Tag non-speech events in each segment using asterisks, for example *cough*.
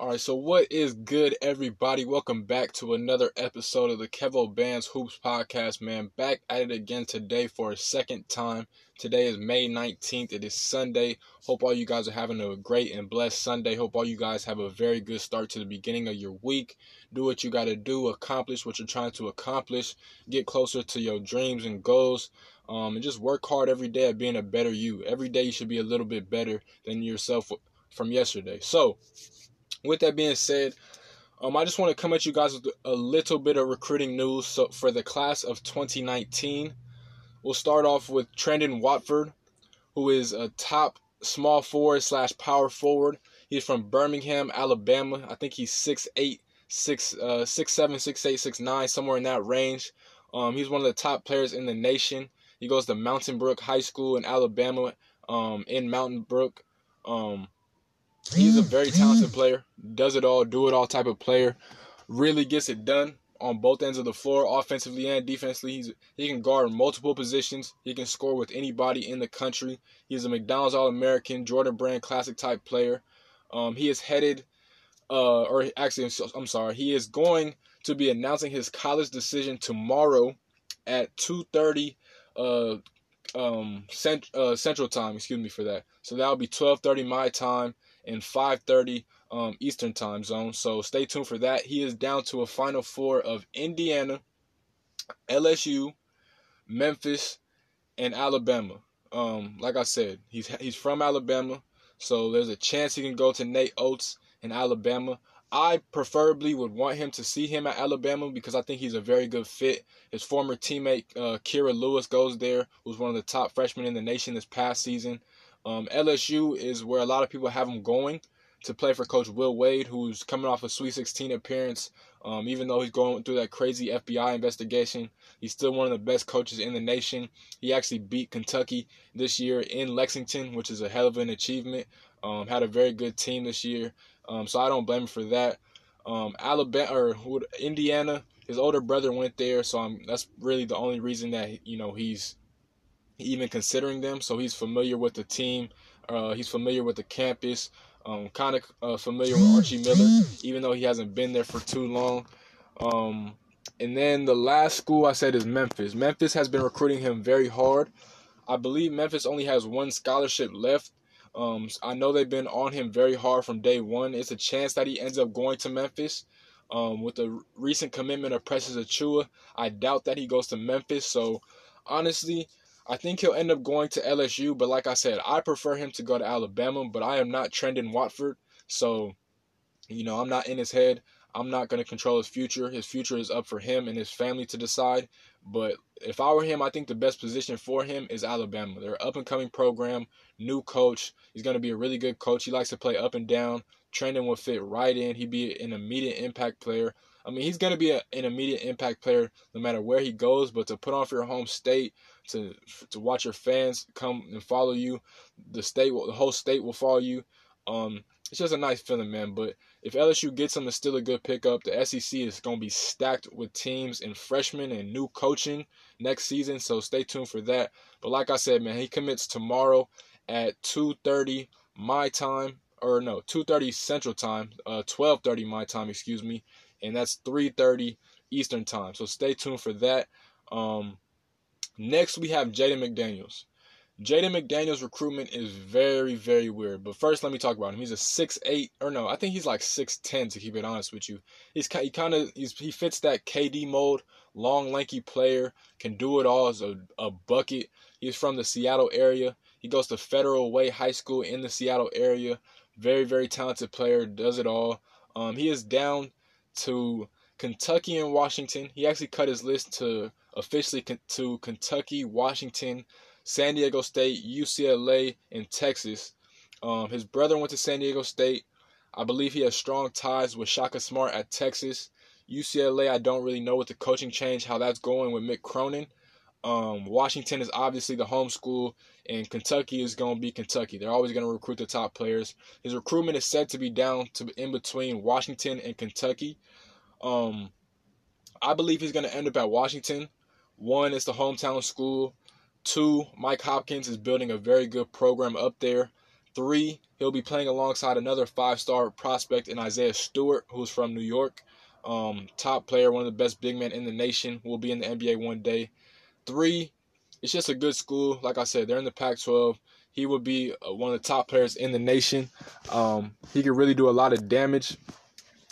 All right, so what is good, everybody? Welcome back to another episode of the Kevo Bands Hoops podcast, man. Back at it again today for a second time. Today is May 19th. It is Sunday. Hope all you guys are having a great and blessed Sunday. Hope all you guys have a very good start to the beginning of your week. Do what you got to do, accomplish what you're trying to accomplish, get closer to your dreams and goals. Um, and just work hard every day at being a better you. Every day you should be a little bit better than yourself from yesterday. So, with that being said, um, I just want to come at you guys with a little bit of recruiting news. So for the class of 2019, we'll start off with Trendon Watford, who is a top small forward slash power forward. He's from Birmingham, Alabama. I think he's 6'8", 6, uh, 6'7", 6'8", 6'9", somewhere in that range. Um, he's one of the top players in the nation. He goes to Mountain Brook High School in Alabama, um, in Mountain Brook. Um, He's a very talented player, does it all, do it all type of player. Really gets it done on both ends of the floor, offensively and defensively. He's he can guard multiple positions. He can score with anybody in the country. He's a McDonald's All American, Jordan Brand Classic type player. Um, he is headed, uh, or actually, I'm sorry, he is going to be announcing his college decision tomorrow at 2:30 uh, um, cent, uh, Central Time. Excuse me for that. So that'll be 12:30 my time and 5:30 um, Eastern Time Zone. So stay tuned for that. He is down to a final four of Indiana, LSU, Memphis, and Alabama. Um, like I said, he's he's from Alabama, so there's a chance he can go to Nate Oats in Alabama. I preferably would want him to see him at Alabama because I think he's a very good fit. His former teammate uh, Kira Lewis goes there, who's one of the top freshmen in the nation this past season. Um, LSU is where a lot of people have him going to play for Coach Will Wade, who's coming off a Sweet 16 appearance. Um, even though he's going through that crazy FBI investigation, he's still one of the best coaches in the nation. He actually beat Kentucky this year in Lexington, which is a hell of an achievement. Um, had a very good team this year, um, so I don't blame him for that. Um, Alabama or Indiana, his older brother went there, so I'm, that's really the only reason that you know he's even considering them. So he's familiar with the team. Uh, he's familiar with the campus. Um, kind of uh, familiar with Archie Miller, even though he hasn't been there for too long. Um, and then the last school I said is Memphis. Memphis has been recruiting him very hard. I believe Memphis only has one scholarship left. Um, I know they've been on him very hard from day one. It's a chance that he ends up going to Memphis. Um, with the recent commitment of Precious Achiuwa, I doubt that he goes to Memphis. So honestly, I think he'll end up going to LSU, but like I said, I prefer him to go to Alabama, but I am not Trendon Watford. So, you know, I'm not in his head. I'm not going to control his future. His future is up for him and his family to decide. But if I were him, I think the best position for him is Alabama. They're up and coming program, new coach. He's going to be a really good coach. He likes to play up and down. Trendon will fit right in. He'd be an immediate impact player. I mean, he's going to be a, an immediate impact player no matter where he goes. But to put on for your home state, to to watch your fans come and follow you, the state, will, the whole state will follow you. Um, it's just a nice feeling, man. But if LSU gets him, it's still a good pickup. The SEC is going to be stacked with teams and freshmen and new coaching next season, so stay tuned for that. But like I said, man, he commits tomorrow at 2:30 my time, or no, 2:30 Central Time, uh, 12:30 my time, excuse me and that's 3:30 Eastern time. So stay tuned for that. Um, next we have Jaden McDaniels. Jaden McDaniels recruitment is very, very weird. But first, let me talk about him. He's a six eight, or no, I think he's like six ten to keep it honest with you. He's he kind of he fits that KD mold. Long, lanky player, can do it all as a, a bucket. He's from the Seattle area. He goes to Federal Way High School in the Seattle area. Very, very talented player, does it all. Um, he is down to Kentucky and Washington. He actually cut his list to officially to Kentucky, Washington, San Diego State, UCLA, and Texas. Um, his brother went to San Diego State. I believe he has strong ties with Shaka Smart at Texas. UCLA, I don't really know what the coaching change, how that's going with Mick Cronin. Um, Washington is obviously the home school, and Kentucky is going to be Kentucky. They're always going to recruit the top players. His recruitment is said to be down to in between Washington and Kentucky. Um, I believe he's going to end up at Washington. One, it's the hometown school. Two, Mike Hopkins is building a very good program up there. three, he'll be playing alongside another five-star prospect in Isaiah Stewart, who's from New York. Um, top player, one of the best big men in the nation, will be in the NBA one day. Three, it's just a good school. Like I said, they're in the Pac-12. He would be uh, one of the top players in the nation. Um, he could really do a lot of damage.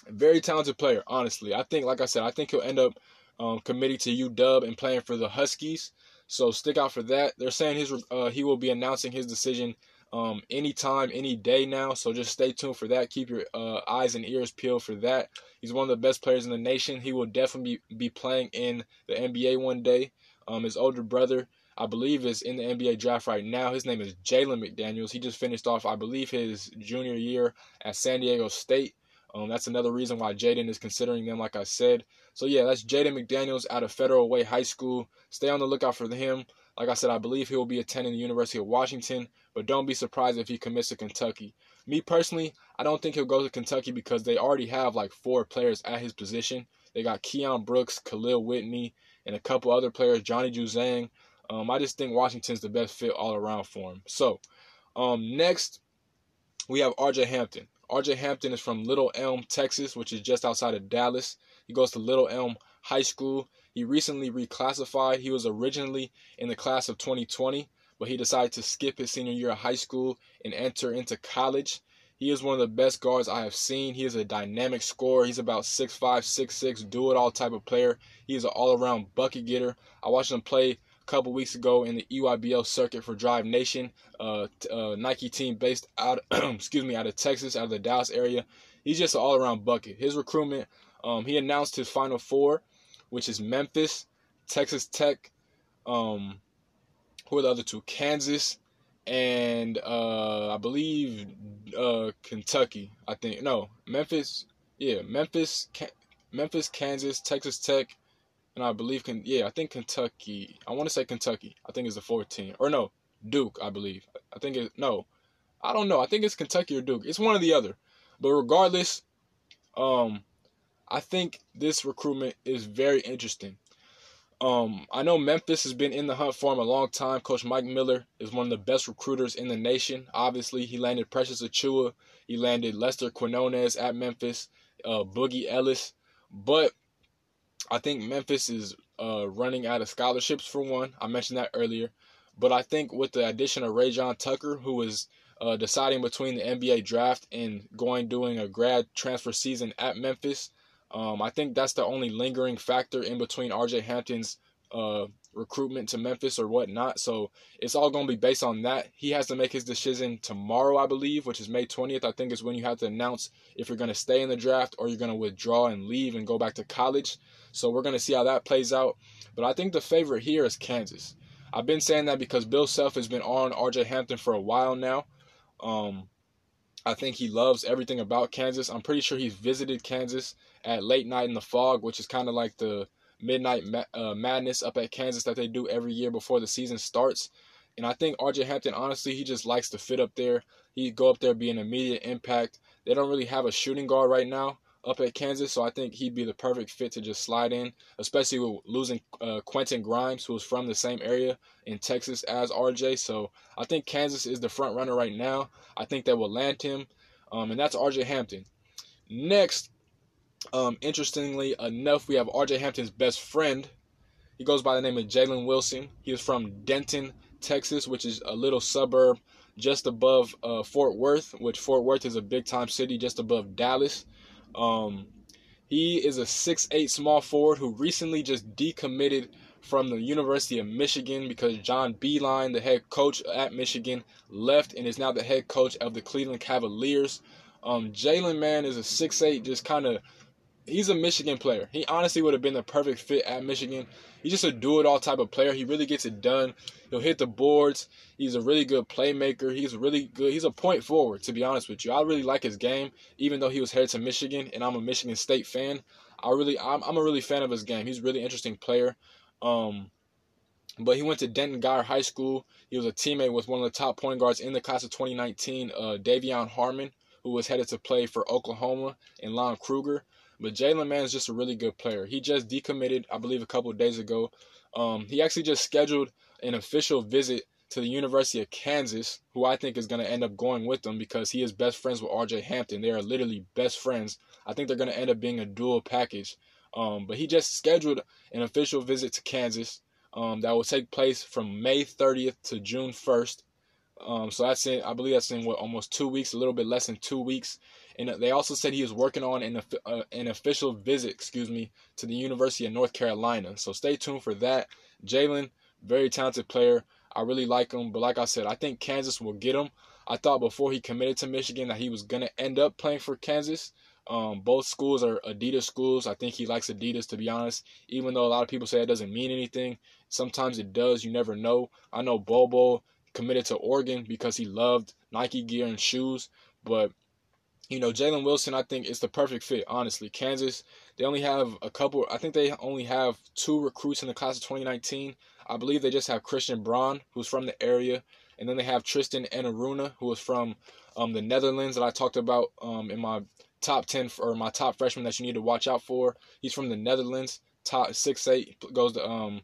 Very talented player, honestly. I think, like I said, I think he'll end up um, committing to UW and playing for the Huskies. So stick out for that. They're saying his uh, he will be announcing his decision um, anytime, any day now. So just stay tuned for that. Keep your uh, eyes and ears peeled for that. He's one of the best players in the nation. He will definitely be, be playing in the NBA one day. Um, his older brother, I believe, is in the NBA draft right now. His name is Jalen McDaniels. He just finished off, I believe, his junior year at San Diego State. Um, that's another reason why Jaden is considering them, like I said. So yeah, that's Jaden McDaniels out of Federal Way High School. Stay on the lookout for him. Like I said, I believe he will be attending the University of Washington, but don't be surprised if he commits to Kentucky. Me personally, I don't think he'll go to Kentucky because they already have like four players at his position. They got Keion Brooks, Kahlil Whitney, and a couple other players, Johnny Juzang. Um, I just think Washington's the best fit all around for him. So, um, next we have RJ Hampton. RJ Hampton is from Little Elm, Texas, which is just outside of Dallas. He goes to Little Elm High School. He recently reclassified. He was originally in the class of 2020, but he decided to skip his senior year of high school and enter into college. He is one of the best guards I have seen. He is a dynamic scorer. He's about 6'5, 6'6, do it all type of player. He is an all around bucket getter. I watched him play a couple weeks ago in the EYBL circuit for Drive Nation, uh, uh, Nike team based out, *clears throat* excuse me, out of Texas, out of the Dallas area. He's just an all-around bucket. His recruitment, um, he announced his Final Four, which is Memphis, Texas Tech, um, who are the other two? Kansas and uh, I believe uh, Kentucky. I think no, Memphis. Yeah, Memphis, Memphis, Kansas, Texas Tech, and I believe can yeah, I think Kentucky. I want to say Kentucky. I think it's the 14 or no, Duke, I believe. I think it no. I don't know. I think it's Kentucky or Duke. It's one or the other. But regardless, um I think this recruitment is very interesting. Um, I know Memphis has been in the hunt for him a long time. Coach Mike Miller is one of the best recruiters in the nation. Obviously, he landed Precious Achiuwa. He landed Lester Quinones at Memphis, uh, Boogie Ellis. But I think Memphis is uh, running out of scholarships for one. I mentioned that earlier. But I think with the addition of Rayjon Tucker, who is uh, deciding between the NBA draft and going doing a grad transfer season at Memphis, um, I think that's the only lingering factor in between RJ Hampton's uh, recruitment to Memphis or whatnot. So it's all going to be based on that. He has to make his decision tomorrow, I believe, which is May 20th. I think is when you have to announce if you're going to stay in the draft or you're going to withdraw and leave and go back to college. So we're going to see how that plays out. But I think the favorite here is Kansas. I've been saying that because Bill Self has been on RJ Hampton for a while now. Um, I think he loves everything about Kansas. I'm pretty sure he's visited Kansas at late night in the Phog, which is kind of like the midnight uh, madness up at Kansas that they do every year before the season starts. And I think RJ Hampton, honestly, he just likes to fit up there. He'd go up there, be an immediate impact. They don't really have a shooting guard right now up at Kansas, so I think he'd be the perfect fit to just slide in, especially with losing uh, Quentin Grimes, who was from the same area in Texas as RJ. So I think Kansas is the front runner right now. I think that will land him, um, and that's RJ Hampton. Next, um, interestingly enough, we have RJ Hampton's best friend. He goes by the name of Jalen Wilson. He is from Denton, Texas, which is a little suburb just above uh, Fort Worth, which Fort Worth is a big time city just above Dallas. Um, he is a six-eight small forward who recently just decommitted from the University of Michigan because John Beilein, the head coach at Michigan, left and is now the head coach of the Cleveland Cavaliers. Um, Jalen Man is a six-eight, just kind of he's a Michigan player. He honestly would have been the perfect fit at Michigan. He's just a do it all type of player. He really gets it done. He'll hit the boards. He's a really good playmaker. He's really good. He's a point forward, to be honest with you. I really like his game, even though he was headed to Michigan and I'm a Michigan State fan. I really I'm, I'm a really fan of his game. He's a really interesting player. Um but he went to Denton Guyer High School. He was a teammate with one of the top point guards in the class of 2019, uh, De'Vion Harmon, who was headed to play for Oklahoma, and Lon Kruger. But Jalen Man is just a really good player. He just decommitted, I believe, a couple days ago. Um, he actually just scheduled an official visit to the University of Kansas, who I think is going to end up going with them because he is best friends with RJ Hampton. They are literally best friends. I think they're going to end up being a dual package. Um, but he just scheduled an official visit to Kansas um, that will take place from May 30th to June 1st. Um, so that's in, I believe that's in what almost two weeks, a little bit less than two weeks. And they also said he was working on an, uh, an official visit, excuse me, to the University of North Carolina. So stay tuned for that. Jalen, very talented player. I really like him, but like I said, I think Kansas will get him. I thought before he committed to Michigan that he was gonna end up playing for Kansas. Um, both schools are Adidas schools. I think he likes Adidas to be honest. Even though a lot of people say it doesn't mean anything, sometimes it does. You never know. I know Bol Bol committed to Oregon because he loved Nike gear and shoes, but you know, Jalen Wilson, I think is the perfect fit, honestly. Kansas, they only have a couple, I think they only have two recruits in the class of 2019. I believe they just have Christian Braun, who's from the area, and then they have Tristan Enaruna, who is from um, the Netherlands that I talked about um, in my top 10 or my top freshman that you need to watch out for. He's from the Netherlands, top six eight, goes to um,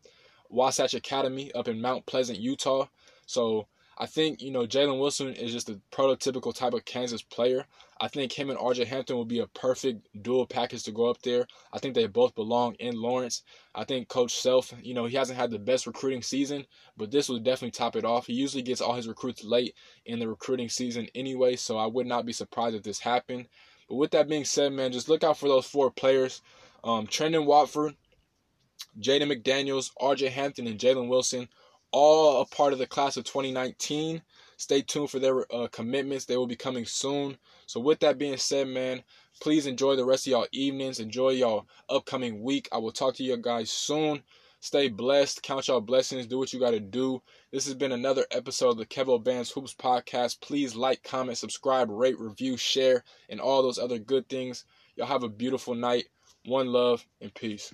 Wasatch Academy up in Mount Pleasant, Utah. So I think, you know, Jalen Wilson is just a prototypical type of Kansas player. I think him and RJ Hampton will be a perfect dual package to go up there. I think they both belong in Lawrence. I think Coach Self, you know, he hasn't had the best recruiting season, but this will definitely top it off. He usually gets all his recruits late in the recruiting season anyway, so I would not be surprised if this happened. But with that being said, man, just look out for those four players. Um, Trendon Watford, Jaden McDaniels, RJ Hampton, and Jalen Wilson all a part of the class of 2019. Stay tuned for their uh, commitments. They will be coming soon. So, with that being said, man, please enjoy the rest of y'all evenings. Enjoy y'all upcoming week. I will talk to you guys soon. Stay blessed. Count y'all blessings. Do what you got to do. This has been another episode of the Kevo Bands Hoops Podcast. Please like, comment, subscribe, rate, review, share, and all those other good things. Y'all have a beautiful night. One love and peace.